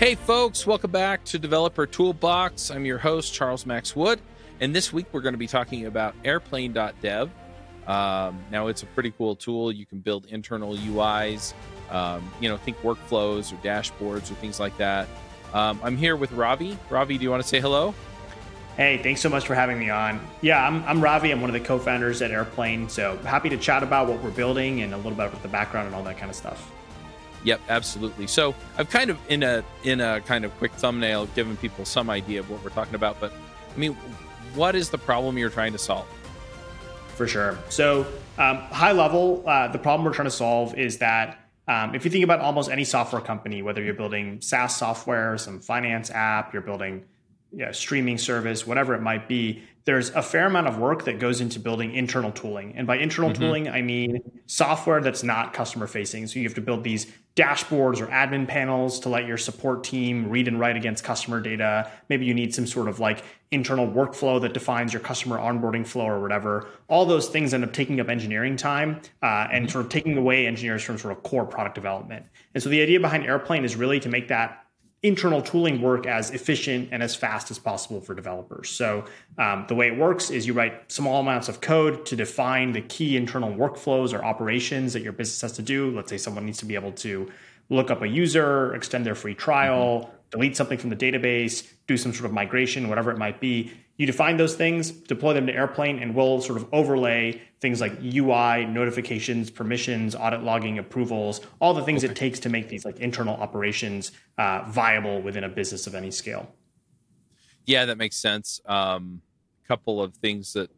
Hey, folks, welcome back to Developer Toolbox. I'm your host, Charles Max Wood, and this week we're going to be talking about airplane.dev. Um, now, it's a pretty cool tool. You can build internal UIs, um, you know, think workflows or dashboards or things like that. Um, I'm here with Ravi. Ravi, do you want to say hello? Hey, thanks so much for having me on. Yeah, I'm, I'm Ravi. I'm one of the co founders at Airplane. So happy to chat about what we're building and a little bit about the background and all that kind of stuff. Yep, absolutely. So I've kind of in a in a kind of quick thumbnail given people some idea of what we're talking about, but I mean, what is the problem you're trying to solve? For sure. So um, high level, uh, the problem we're trying to solve is that um, if you think about almost any software company, whether you're building SaaS software, some finance app, you're building yeah, streaming service, whatever it might be, there's a fair amount of work that goes into building internal tooling. And by internal mm-hmm. tooling, I mean software that's not customer facing. So you have to build these dashboards or admin panels to let your support team read and write against customer data. Maybe you need some sort of like internal workflow that defines your customer onboarding flow or whatever. All those things end up taking up engineering time uh, and mm-hmm. sort of taking away engineers from sort of core product development. And so the idea behind Airplane is really to make that internal tooling work as efficient and as fast as possible for developers. So um, the way it works is you write small amounts of code to define the key internal workflows or operations that your business has to do. Let's say someone needs to be able to look up a user, extend their free trial, mm-hmm. delete something from the database, do some sort of migration, whatever it might be. You define those things, deploy them to Airplane, and we'll sort of overlay things like UI, notifications, permissions, audit logging, approvals, all the things okay. it takes to make these like internal operations uh, viable within a business of any scale. Yeah, that makes sense. A um, couple of things that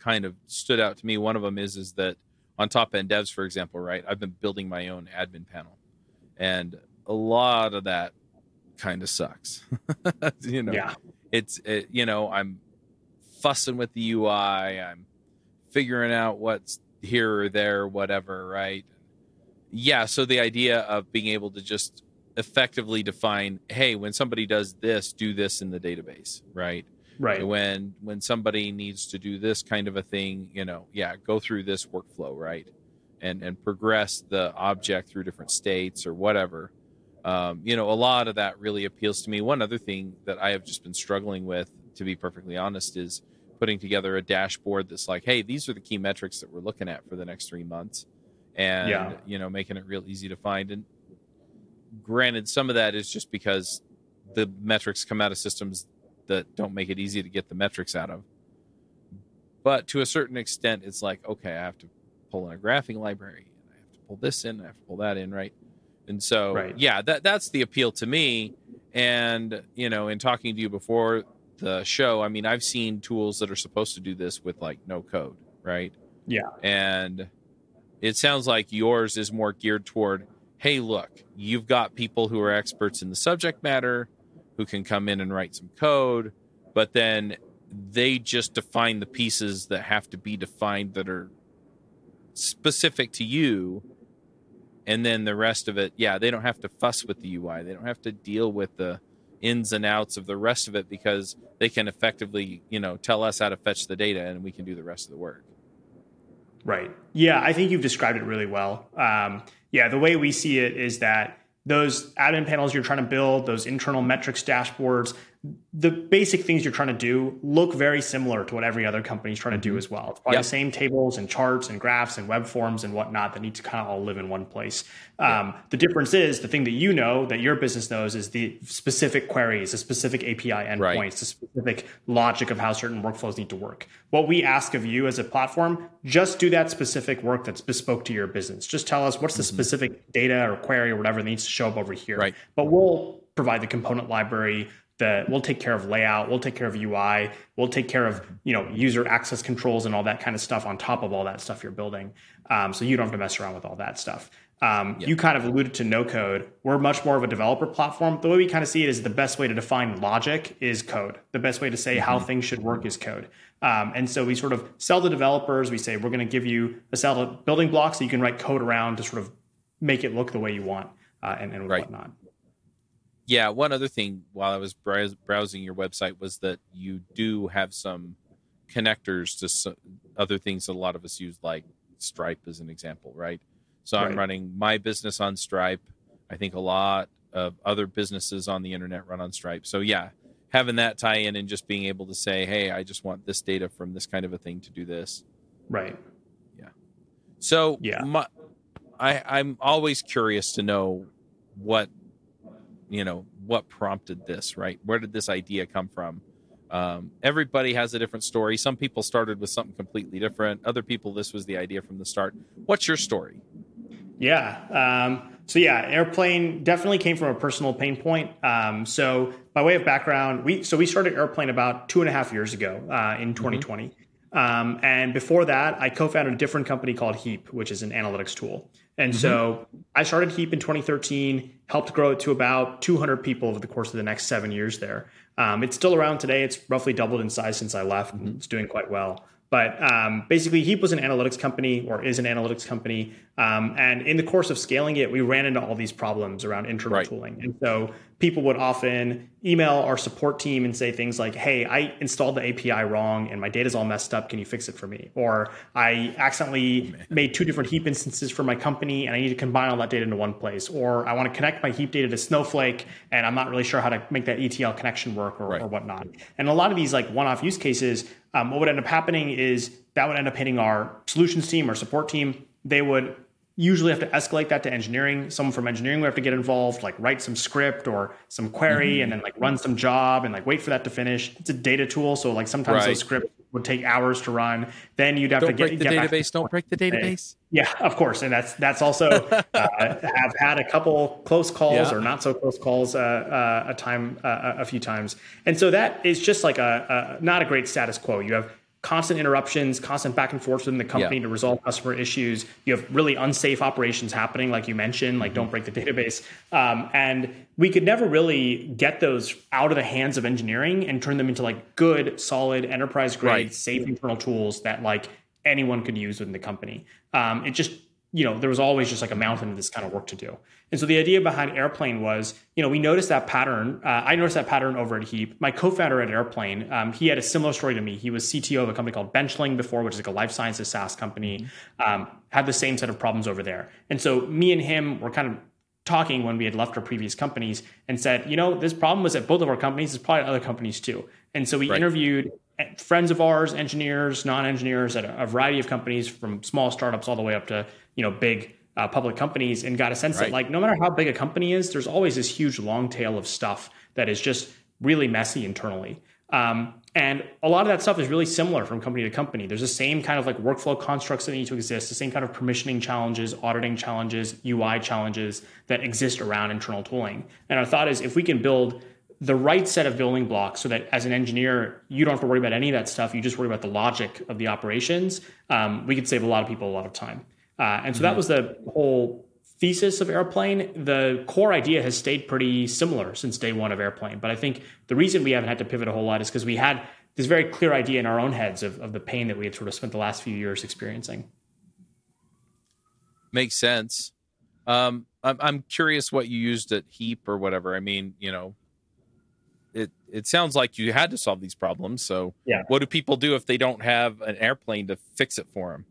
kind of stood out to me. One of them is is that on top end devs, for example, right? I've been building my own admin panel, and a lot of that kind of sucks. you know, yeah. It's it, you know I'm fussing with the UI. I'm figuring out what's here or there, whatever, right? Yeah. So the idea of being able to just effectively define, hey, when somebody does this, do this in the database, right? Right. When when somebody needs to do this kind of a thing, you know, yeah, go through this workflow, right? And and progress the object through different states or whatever. Um, you know, a lot of that really appeals to me. One other thing that I have just been struggling with, to be perfectly honest, is putting together a dashboard that's like, hey, these are the key metrics that we're looking at for the next three months, and yeah. you know, making it real easy to find. And granted, some of that is just because the metrics come out of systems that don't make it easy to get the metrics out of. But to a certain extent, it's like, okay, I have to pull in a graphing library, and I have to pull this in, I have to pull that in, right? And so, right. yeah, that that's the appeal to me. And you know, in talking to you before, the show, I mean, I've seen tools that are supposed to do this with like no code, right? Yeah. And it sounds like yours is more geared toward, hey, look, you've got people who are experts in the subject matter who can come in and write some code, but then they just define the pieces that have to be defined that are specific to you. And then the rest of it, yeah, they don't have to fuss with the UI. They don't have to deal with the ins and outs of the rest of it because they can effectively, you know, tell us how to fetch the data and we can do the rest of the work. Right. Yeah, I think you've described it really well. Um, yeah, the way we see it is that those admin panels you're trying to build, those internal metrics dashboards, the basic things you're trying to do look very similar to what every other company is trying to do mm-hmm. as well. It's probably yep. the same tables and charts and graphs and web forms and whatnot that need to kind of all live in one place. Um, The difference is the thing that you know that your business knows is the specific queries, the specific API endpoints, right. the specific logic of how certain workflows need to work. What we ask of you as a platform, just do that specific work that's bespoke to your business. Just tell us what's the mm-hmm. specific data or query or whatever that needs to show up over here. Right. But we'll provide the component library that we'll take care of layout, we'll take care of UI, we'll take care of you know user access controls and all that kind of stuff on top of all that stuff you're building. Um, so you don't have to mess around with all that stuff. Um, yep. You kind of alluded to no code. We're much more of a developer platform. The way we kind of see it is the best way to define logic is code. The best way to say mm-hmm. how things should work is code. Um, and so we sort of sell to developers. We say we're going to give you a set of building blocks that you can write code around to sort of make it look the way you want uh, and, and right. whatnot yeah, one other thing while I was browsing your website was that you do have some connectors to some other things that a lot of us use, like Stripe as an example, right? So right. I'm running my business on Stripe. I think a lot of other businesses on the internet run on Stripe. So yeah, having that tie in and just being able to say, hey, I just want this data from this kind of a thing to do this. Right. Yeah. So yeah, my, I I'm always curious to know what you know what prompted this. Right. Where did this idea come from? Um, everybody has a different story. Some people started with something completely different. Other people, this was the idea from the start. What's your story? Yeah. Um, so yeah, airplane definitely came from a personal pain point. Um, so by way of background, we so we started airplane about two and a half years ago uh, in 2020. Mm-hmm. Um, and before that, I co-founded a different company called Heap, which is an analytics tool. And mm-hmm. so I started Heap in 2013, helped grow it to about 200 people over the course of the next seven years there. Um, it's still around today. It's roughly doubled in size since I left. Mm-hmm. It's doing quite well. But um, basically, Heap was an analytics company or is an analytics company. Um, and in the course of scaling it, we ran into all these problems around internal right. tooling. And so people would often email our support team and say things like, Hey, I installed the API wrong and my data's all messed up. Can you fix it for me? Or I accidentally oh, made two different Heap instances for my company and I need to combine all that data into one place. Or I want to connect my Heap data to Snowflake and I'm not really sure how to make that ETL connection work or, right. or whatnot. And a lot of these like one off use cases, um, what would end up happening is that would end up hitting our solutions team or support team. They would usually have to escalate that to engineering. Someone from engineering would have to get involved, like write some script or some query, mm-hmm. and then like run some job and like wait for that to finish. It's a data tool, so like sometimes right. those scripts would take hours to run. Then you'd have don't to get break the get database. Don't break the database. Yeah, of course, and that's that's also uh, have had a couple close calls yeah. or not so close calls uh, uh, a time uh, a few times, and so that is just like a, a not a great status quo. You have constant interruptions, constant back and forth within the company yeah. to resolve customer issues. You have really unsafe operations happening, like you mentioned, like mm-hmm. don't break the database. Um, and we could never really get those out of the hands of engineering and turn them into like good, solid, enterprise grade, right. safe internal tools that like anyone could use within the company. Um, it just you know, there was always just like a mountain of this kind of work to do. And so the idea behind Airplane was, you know, we noticed that pattern. Uh, I noticed that pattern over at Heap. My co-founder at Airplane, um, he had a similar story to me. He was CTO of a company called Benchling before, which is like a life sciences SaaS company. Um, had the same set of problems over there. And so me and him were kind of talking when we had left our previous companies and said, you know, this problem was at both of our companies. It's probably at other companies too. And so we right. interviewed friends of ours, engineers, non-engineers at a, a variety of companies from small startups all the way up to you know big uh, public companies and got a sense right. that like no matter how big a company is there's always this huge long tail of stuff that is just really messy internally. Um, and a lot of that stuff is really similar from company to company. There's the same kind of like workflow constructs that need to exist the same kind of permissioning challenges auditing challenges ui challenges that exist around internal tooling. And our thought is if we can build the right set of building blocks so that as an engineer you don't have to worry about any of that stuff you just worry about the logic of the operations um, we could save a lot of people a lot of time uh, and so mm-hmm. that was the whole thesis of Airplane. The core idea has stayed pretty similar since day one of Airplane. But I think the reason we haven't had to pivot a whole lot is because we had this very clear idea in our own heads of, of the pain that we had sort of spent the last few years experiencing. Makes sense. Um, I'm, I'm curious what you used at Heap or whatever. I mean, you know, it it sounds like you had to solve these problems. So, yeah. what do people do if they don't have an airplane to fix it for them?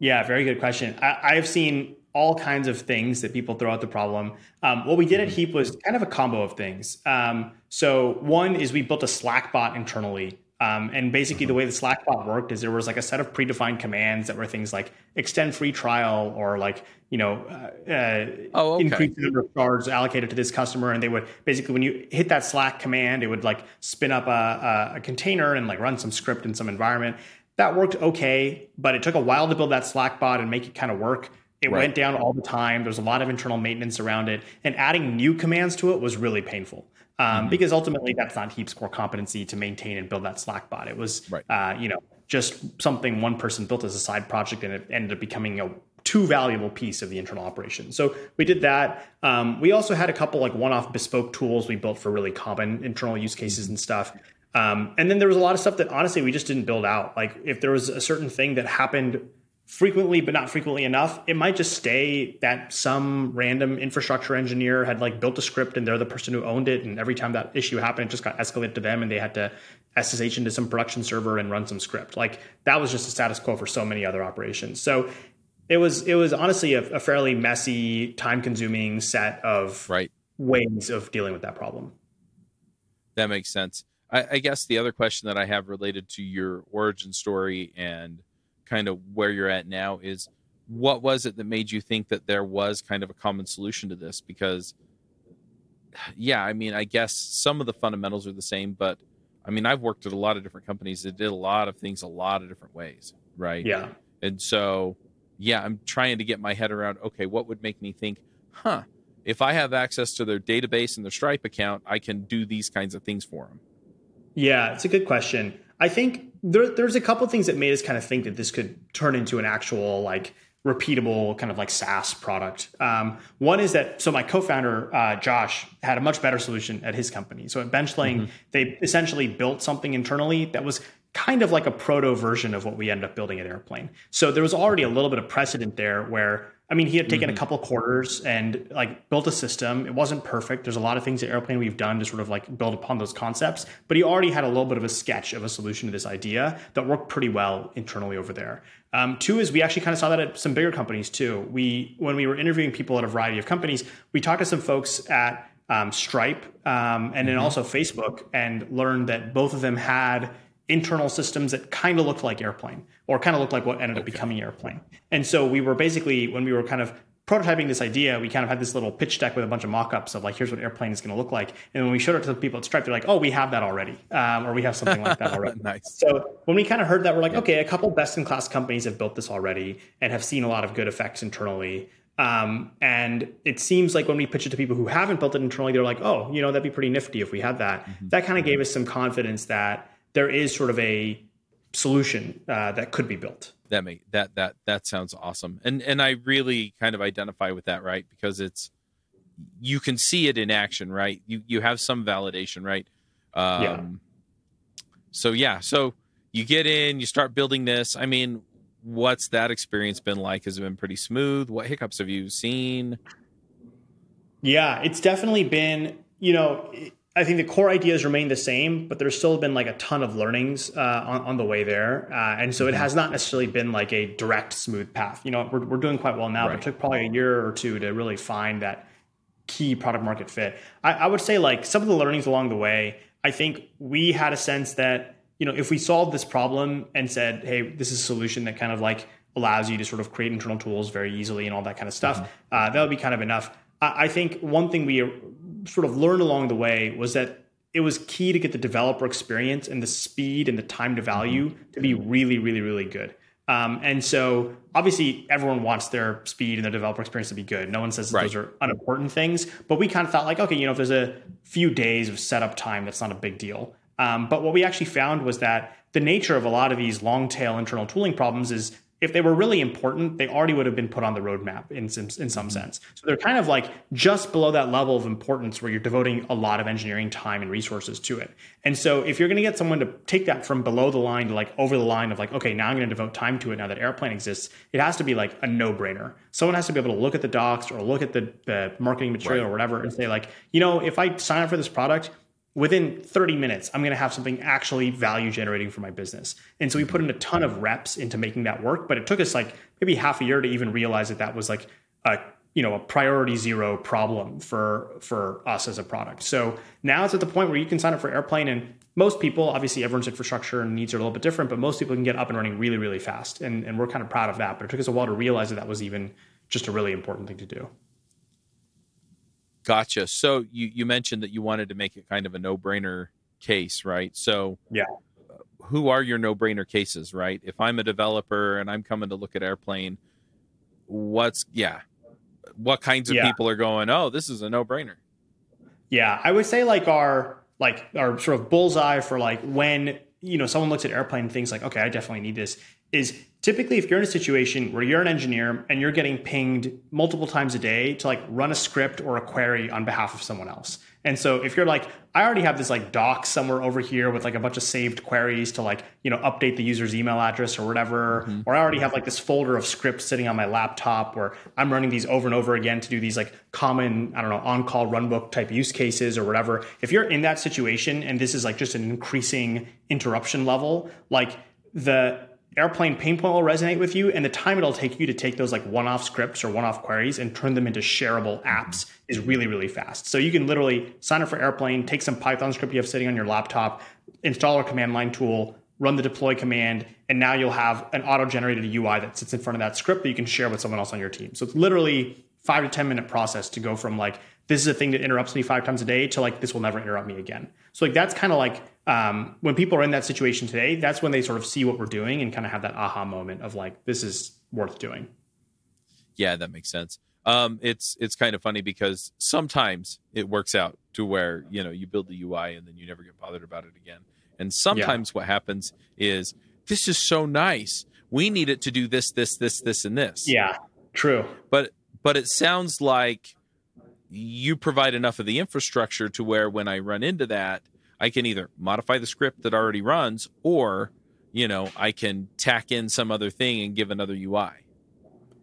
Yeah, very good question. I, have seen all kinds of things that people throw out the problem. Um, what we did at mm-hmm. Heap was kind of a combo of things. Um, so one is we built a Slack bot internally. Um, and basically, the mm-hmm. way the Slack bot worked is there was like a set of predefined commands that were things like extend free trial or like you know uh, uh, oh, okay. increase the number of cards allocated to this customer. And they would basically when you hit that Slack command, it would like spin up a, a container and like run some script in some environment that worked okay, but it took a while to build that Slack bot and make it kind of work. It right. went down all the time. There's a lot of internal maintenance around it, and adding new commands to it was really painful. Um, mm-hmm. Because ultimately, that's not Heap's core competency to maintain and build that Slack bot. It was, right. uh, you know, just something one person built as a side project, and it ended up becoming a too valuable piece of the internal operation. So we did that. Um, we also had a couple like one-off bespoke tools we built for really common internal use cases and stuff. Um, and then there was a lot of stuff that honestly we just didn't build out. Like if there was a certain thing that happened frequently but not frequently enough, it might just stay that some random infrastructure engineer had like built a script and they're the person who owned it. And every time that issue happened, it just got escalated to them and they had to SSH into some production server and run some script. Like that was just a status quo for so many other operations. So it was it was honestly a, a fairly messy, time consuming set of right ways of dealing with that problem. That makes sense. I, I, guess the other question that I have related to your origin story and kind of where you're at now is what was it that made you think that there was kind of a common solution to this? Because, yeah, I mean, I guess some of the fundamentals are the same, but I mean, I've worked at a lot of different companies that did a lot of things a lot of different ways, right? Yeah. And so, yeah, I'm trying to get my head around okay, what would make me think, huh, if I have access to their database and their Stripe account, I can do these kinds of things for them? Yeah, it's a good question. I think there, there's a couple things that made us kind of think that this could turn into an actual like repeatable kind of like SaaS product. Um, one is that so my co-founder uh, Josh had a much better solution at his company. So at Benchling, mm-hmm. they essentially built something internally that was kind of like a proto version of what we ended up building at Airplane. So there was already a little bit of precedent there where I mean, he had taken mm-hmm. a couple quarters and like built a system. It wasn't perfect. There's a lot of things at Airplane we've done to sort of like build upon those concepts, but he already had a little bit of a sketch of a solution to this idea that worked pretty well internally over there. Um, two is we actually kind of saw that at some bigger companies too. We when we were interviewing people at a variety of companies, we talked to some folks at um, Stripe um, and then mm-hmm. also Facebook and learned that both of them had internal systems that kind of looked like airplane or kind of looked like what ended up becoming airplane. And so we were basically when we were kind of prototyping this idea we kind of had this little pitch deck with a bunch of mock-ups of like here's what airplane is going to look like. And when we showed it to the people at stripe they're like oh we have that already um, or we have something like that already. Nice. So when we kind of heard that we're like okay a couple best in class companies have built this already and have seen a lot of good effects internally. Um, and it seems like when we pitch it to people who haven't built it internally, they're like, oh, you know, that'd be pretty nifty if we had that. Mm-hmm. That kind of gave us some confidence that there is sort of a solution uh, that could be built. That make that that that sounds awesome, and and I really kind of identify with that, right? Because it's you can see it in action, right? You you have some validation, right? Um, yeah. So yeah, so you get in, you start building this. I mean, what's that experience been like? Has it been pretty smooth? What hiccups have you seen? Yeah, it's definitely been. You know, I think the core ideas remain the same, but there's still been like a ton of learnings uh, on, on, the way there. Uh, and so it mm-hmm. has not necessarily been like a direct, smooth path. You know, we're, we're doing quite well now, right. but it took probably a year or two to really find that key product market fit. I, I would say like some of the learnings along the way, I think we had a sense that, you know, if we solved this problem and said, hey, this is a solution that kind of like allows you to sort of create internal tools very easily and all that kind of stuff, mm-hmm. uh, that would be kind of enough. I, I think one thing we sort of learned along the way was that it was key to get the developer experience and the speed and the time to value mm-hmm. to be really, really, really good. Um, and so obviously everyone wants their speed and their developer experience to be good. No one says right. those are unimportant things, but we kind of thought like, okay, you know, if there's a few days of setup time, that's not a big deal. Um, but what we actually found was that the nature of a lot of these long tail internal tooling problems is if they were really important, they already would have been put on the roadmap in some, in some mm-hmm. sense. So they're kind of like just below that level of importance where you're devoting a lot of engineering time and resources to it. And so if you're going to get someone to take that from below the line to like over the line of like, okay, now I'm going to devote time to it now that Airplane exists, it has to be like a no brainer. Someone has to be able to look at the docs or look at the, the marketing material right. or whatever and say like, you know, if I sign up for this product, within 30 minutes, I'm going to have something actually value generating for my business. And so we put in a ton of reps into making that work, but it took us like maybe half a year to even realize that that was like a you know a priority zero problem for for us as a product. So now it's at the point where you can sign up for Airplane and most people, obviously everyone's infrastructure and needs are a little bit different, but most people can get up and running really, really fast. And, and we're kind of proud of that. But it took us a while to realize that that was even just a really important thing to do. Gotcha. So you you mentioned that you wanted to make it kind of a no brainer case, right? So yeah, uh, who are your no brainer cases, right? If I'm a developer and I'm coming to look at airplane, what's yeah, what kinds of yeah. people are going? Oh, this is a no brainer. Yeah, I would say like our like our sort of bullseye for like when you know someone looks at airplane and thinks like, okay, I definitely need this. Is typically if you're in a situation where you're an engineer and you're getting pinged multiple times a day to like run a script or a query on behalf of someone else and so if you're like i already have this like doc somewhere over here with like a bunch of saved queries to like you know update the user's email address or whatever mm-hmm. or i already have like this folder of scripts sitting on my laptop where i'm running these over and over again to do these like common i don't know on call runbook type use cases or whatever if you're in that situation and this is like just an increasing interruption level like the airplane pain point will resonate with you and the time it'll take you to take those like one-off scripts or one-off queries and turn them into shareable apps is really really fast. So you can literally sign up for airplane take some python script you have sitting on your laptop install a command line tool run the deploy command and now you'll have an auto-generated ui that sits in front of that script that you can share with someone else on your team. So it's literally five to ten minute process to go from like this is a thing that interrupts me five times a day to like this will never interrupt me again so like that's kind of like um, when people are in that situation today, that's when they sort of see what we're doing and kind of have that aha moment of like, this is worth doing. Yeah, that makes sense. Um, it's it's kind of funny because sometimes it works out to where you know you build the UI and then you never get bothered about it again. And sometimes yeah. what happens is this is so nice. We need it to do this, this, this, this, and this. Yeah, true. But but it sounds like you provide enough of the infrastructure to where when I run into that, I can either modify the script that already runs or, you know, I can tack in some other thing and give another UI.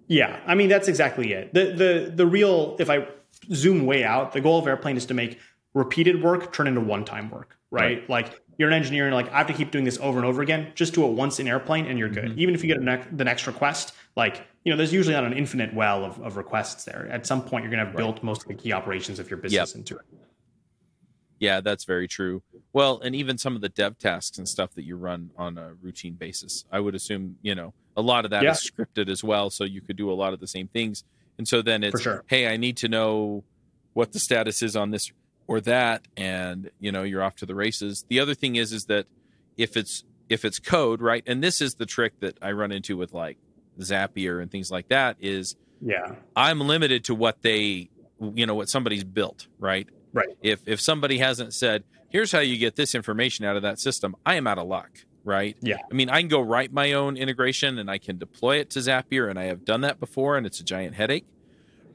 Yeah, I mean that's exactly it. The the the real if I zoom way out, the goal of airplane is to make repeated work turn into one-time work, right? right. Like you're an engineer and like I have to keep doing this over and over again. Just do it once in airplane and you're good. Mm-hmm. Even if you get ne- the next request, like you know, there's usually not an infinite well of, of requests there. At some point, you're going to have right. built most of the key operations of your business yep. into it. Yeah, that's very true. Well, and even some of the dev tasks and stuff that you run on a routine basis, I would assume, you know, a lot of that yeah. is scripted as well. So you could do a lot of the same things. And so then it's, sure. hey, I need to know what the status is on this or that. And, you know, you're off to the races. The other thing is, is that if it's, if it's code, right? And this is the trick that I run into with like Zapier and things like that is, yeah, I'm limited to what they, you know, what somebody's built, right? Right. If if somebody hasn't said, here's how you get this information out of that system, I am out of luck. Right. Yeah. I mean, I can go write my own integration and I can deploy it to Zapier, and I have done that before, and it's a giant headache.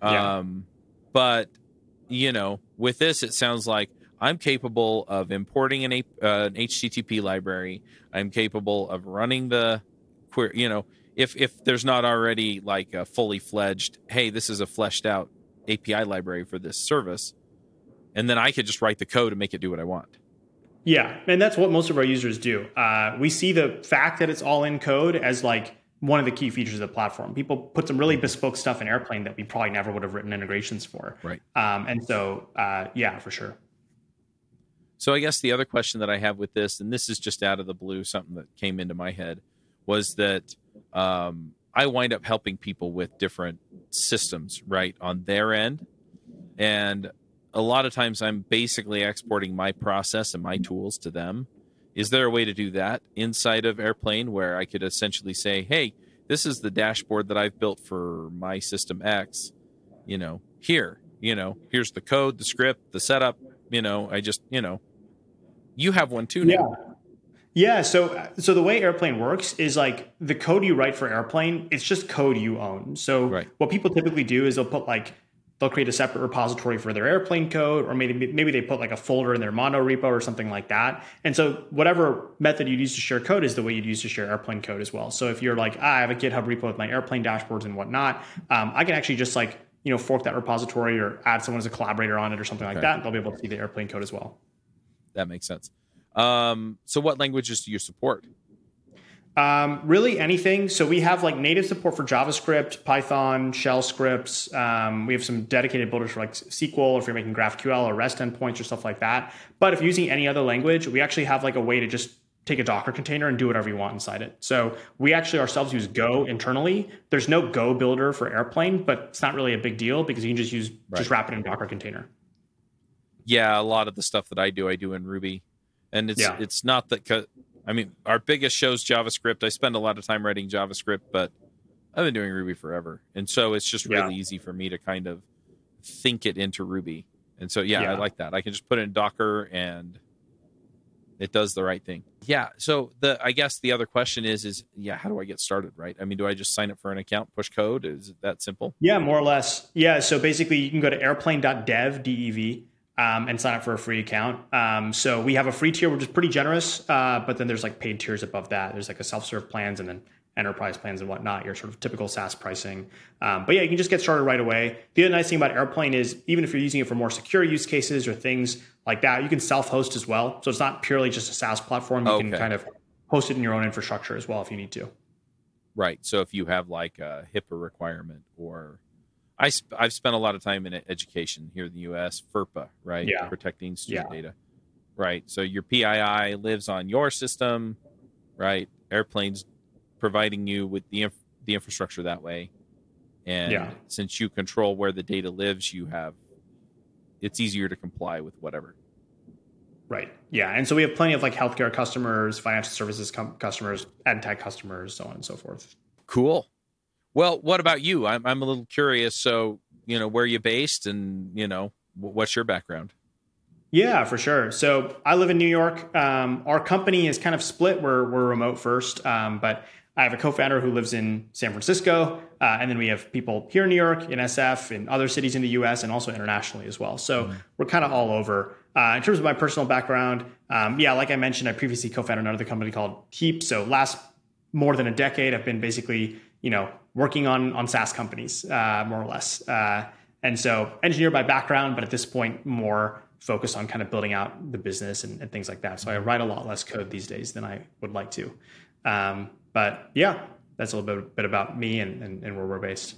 Yeah. Um, but you know, with this, it sounds like I'm capable of importing an, uh, an HTTP library. I'm capable of running the query. You know, if if there's not already like a fully fledged, hey, this is a fleshed out API library for this service, and then I could just write the code and make it do what I want. Yeah, and that's what most of our users do. Uh, we see the fact that it's all in code as like one of the key features of the platform. People put some really bespoke stuff in Airplane that we probably never would have written integrations for. Right. Um, and so, uh, yeah, for sure. So I guess the other question that I have with this, and this is just out of the blue, something that came into my head, was that um, I wind up helping people with different systems, right, on their end, and a lot of times I'm basically exporting my process and my tools to them. Is there a way to do that inside of Airplane where I could essentially say, hey, this is the dashboard that I've built for my system X, you know, here, you know, here's the code, the script, the setup, you know, I just, you know, you have one too now. Yeah. Yeah, so so the way Airplane works is like the code you write for Airplane, it's just code you own. So right. what people typically do is they'll put like they'll create a separate repository for their airplane code, or maybe maybe they put like a folder in their mono repo or something like that. And so whatever method you'd use to share code is the way you'd use to share airplane code as well. So if you're like, ah, I have a GitHub repo with my airplane dashboards and whatnot, um, I can actually just like you know fork that repository or add someone as a collaborator on it or something like that. And they'll be able to see the airplane code as well. That makes sense. Um, so what languages do you support? Um, really anything. So we have like native support for JavaScript, Python, shell scripts. Um, we have some dedicated builders for like SQL or if you're making GraphQL or REST endpoints or stuff like that. But if you're using any other language, we actually have like a way to just take a Docker container and do whatever you want inside it. So we actually ourselves use Go internally. There's no Go builder for Airplane, but it's not really a big deal because you can just use right. just wrap it in a Docker container. Yeah, a lot of the stuff that I do, I do in Ruby, and it's yeah. it's not that I mean, our biggest show's JavaScript. I spend a lot of time writing JavaScript, but I've been doing Ruby forever. And so it's just really yeah. easy for me to kind of think it into Ruby. And so, yeah, yeah, I like that. I can just put it in Docker and it does the right thing. Yeah. So the, I guess the other question is, is yeah, how do I get started? Right. I mean, do I just sign up for an account, push code? Is it that simple? Yeah, more or less. Yeah. So basically you can go to airplane.dev, D-E-V, um, and sign up for a free account. Um, so we have a free tier, which is pretty generous, uh, but then there's like paid tiers above that. There's like a self-serve plans and then enterprise plans and whatnot. Your sort of typical SaaS pricing. Um, but yeah, you can just get started right away. The other nice thing about Airplane is even if you're using it for more secure use cases or things like that, you can self-host as well. So it's not purely just a SaaS platform. You okay. can kind of host it in your own infrastructure as well if you need to. Right. So if you have like a HIPAA requirement or I sp- I've spent a lot of time in education here in the US, FERPA, right? Yeah. Protecting student Yeah. data. Right. So your PII lives on your system, right? Airplanes providing you with the inf- the infrastructure that way. And Yeah. since you control where the data lives, you have it's easier to comply with whatever. Right. Yeah. And so we have plenty of like healthcare customers, financial services com- customers, ed tech customers, so on and so forth. Cool. Well, what about you? I'm I'm a little curious. So, you know, where are you based, and you know, what's your background? Yeah, for sure. So I live in New York. Um, our company is kind of split. We're we're remote first, um, but I have a co-founder who lives in San Francisco, uh, and then we have people here in New York, in SF, in other cities in the U.S., and also internationally as well. So we're kind of all over. Uh, in terms of my personal background, um, yeah, like I mentioned, I previously co-founded another company called Heap. So last more than a decade, I've been basically you know working on on SaaS companies uh, more or less. Uh, and so engineer by background, but at this point more focused on kind of building out the business and, and things like that. So I write a lot less code these days than I would like to. Um, but yeah, that's a little bit, bit about me and, and, and where we're based.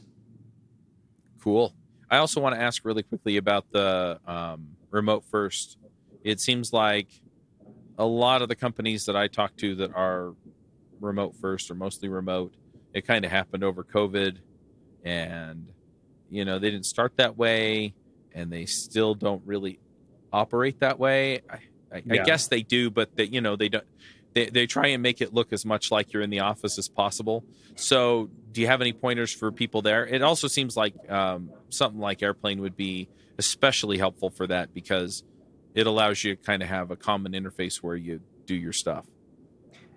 Cool. I also want to ask really quickly about the um, remote first. It seems like a lot of the companies that I talk to that are remote first or mostly remote, it kind of happened over COVID, and you know they didn't start that way, and they still don't really operate that way. I, I, Yeah. I guess they do, but they, you know they don't. They, they try and make it look as much like you're in the office as possible. So, do you have any pointers for people there? It also seems like um, something like Airplane would be especially helpful for that because it allows you to kind of have a common interface where you do your stuff.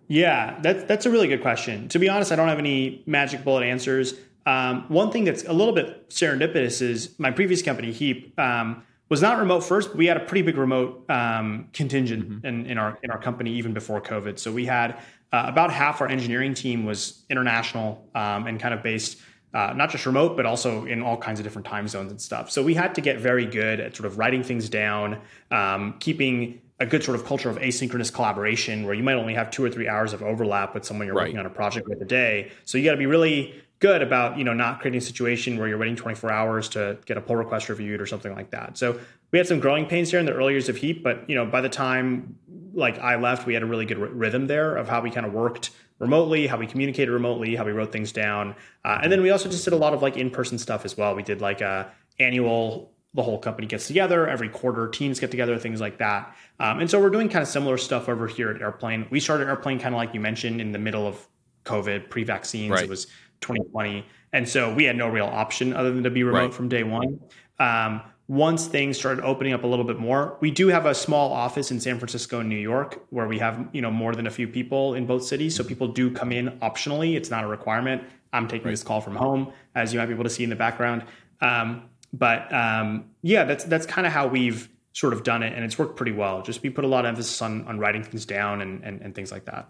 Yeah, that's that's a really good question. To be honest, I don't have any magic bullet answers. Um, one thing that's a little bit serendipitous is my previous company, Heap, um, was not remote first, but we had a pretty big remote um, contingent in, in our in our company even before COVID. So we had uh, about half our engineering team was international um, and kind of based uh, not just remote, but also in all kinds of different time zones and stuff. So we had to get very good at sort of writing things down, um, keeping a good sort of culture of asynchronous collaboration where you might only have two or three hours of overlap with someone you're Right. working on a project with a day. So you got to be really good about you know not creating a situation where you're waiting 24 hours to get a pull request reviewed or something like that. So we had some growing pains here in the early years of Heap, but you know by the time like I left, we had a really good r- rhythm there of how we kind of worked remotely, how we communicated remotely, how we wrote things down, uh, and then we also just did a lot of like in-person stuff as well. We did like a annual the whole company gets together every quarter teams get together things like that. Um, and so we're doing kind of similar stuff over here at airplane. We started airplane kind of like you mentioned in the middle of covid pre-vaccines Right. it was 2020 and so we had no real option other than to be remote Right. from day one. Um, once things started opening up a little bit more we do have a small office in san francisco and new york where we have you know more than a few people in both cities. So people do come in optionally. It's not a requirement. I'm taking this call from home as you might be able to see in the background. Um, but um, yeah that's that's kind of how we've sort of done it and it's worked pretty well just we put a lot of emphasis on on writing things down and and, and things like that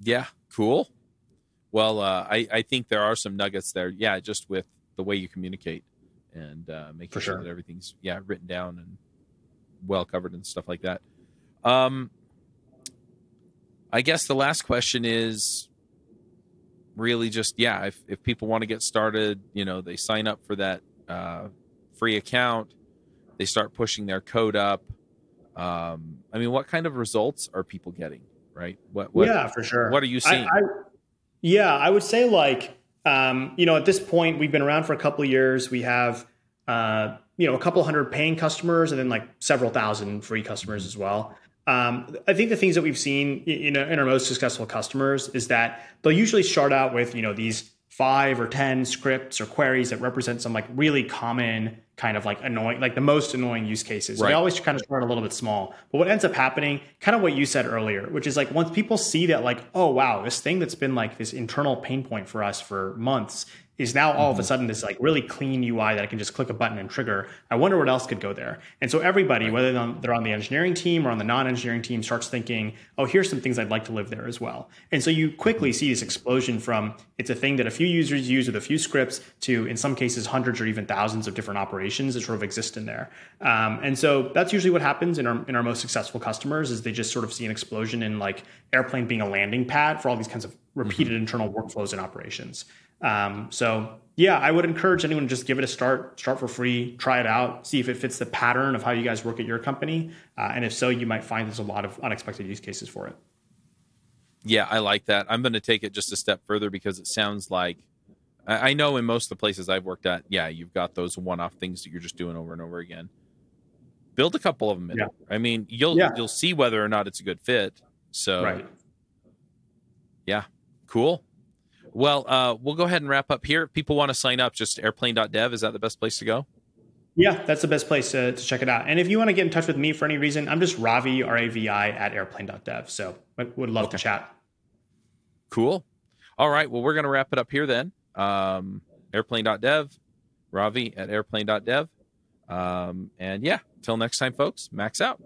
Yeah, cool. Well, uh, I, I think there are some nuggets there. Yeah, just with the way you communicate and uh, making For sure sure. that everything's yeah written down and well covered and stuff like that. Um, I guess the last question is really just yeah, if if people want to get started, you know, they sign up for that uh, free account, they start pushing their code up. Um, I mean, what kind of results are people getting? Right? What? what yeah for sure what are you seeing? I, I, yeah, I would say like um, you know at this point we've been around for a couple of years. We have uh, you know a couple hundred paying customers and then like several thousand free customers as well. Um, I think the things that we've seen y- you know in our most successful customers is that they'll usually start out with you know these five or ten scripts or queries that represent some like really common kind of like annoying like the most annoying use cases. Right. They always kind of start a little bit small. But what ends up happening, kind of what you said earlier, which is like once people see that like, oh wow, this thing that's been like this internal pain point for us for months is now all of a sudden this like really clean UI that I can just click a button and trigger. I wonder what else could go there. And so everybody, whether they're on the engineering team or on the non-engineering team, starts thinking, oh, here's some things I'd like to live there as well. And so you quickly see this explosion from it's a thing that a few users use with a few scripts to in some cases hundreds or even thousands of different operations that sort of exist in there. Um, and so that's usually what happens in our in our most successful customers is they just sort of see an explosion in like airplane being a landing pad for all these kinds of repeated mm-hmm. internal workflows and operations. Um, so yeah, I would encourage anyone to just give it a start, start for free, try it out, see if it fits the pattern of how you guys work at your company. Uh, and if so, you might find there's a lot of unexpected use cases for it. Yeah, I like that. I'm going to take it just a step further because it sounds like I, I know in most of the places I've worked at, yeah, you've got those one-off things that you're just doing over and over again. Build a couple of them in. Yeah. I mean, you'll yeah. you'll see whether or not it's a good fit. So, right. yeah, cool. Well, uh, we'll go ahead and wrap up here. If people want to sign up, just airplane.dev. Is that the best place to go? Yeah, that's the best place to, to check it out. And if you want to get in touch with me for any reason, I'm just Ravi, R A V I, at airplane.dev. So I would love okay. to chat. Cool. All right. Well, we're going to wrap it up here then. Um, airplane.dev, Ravi at airplane.dev. Um, and yeah, until next time, folks, max out.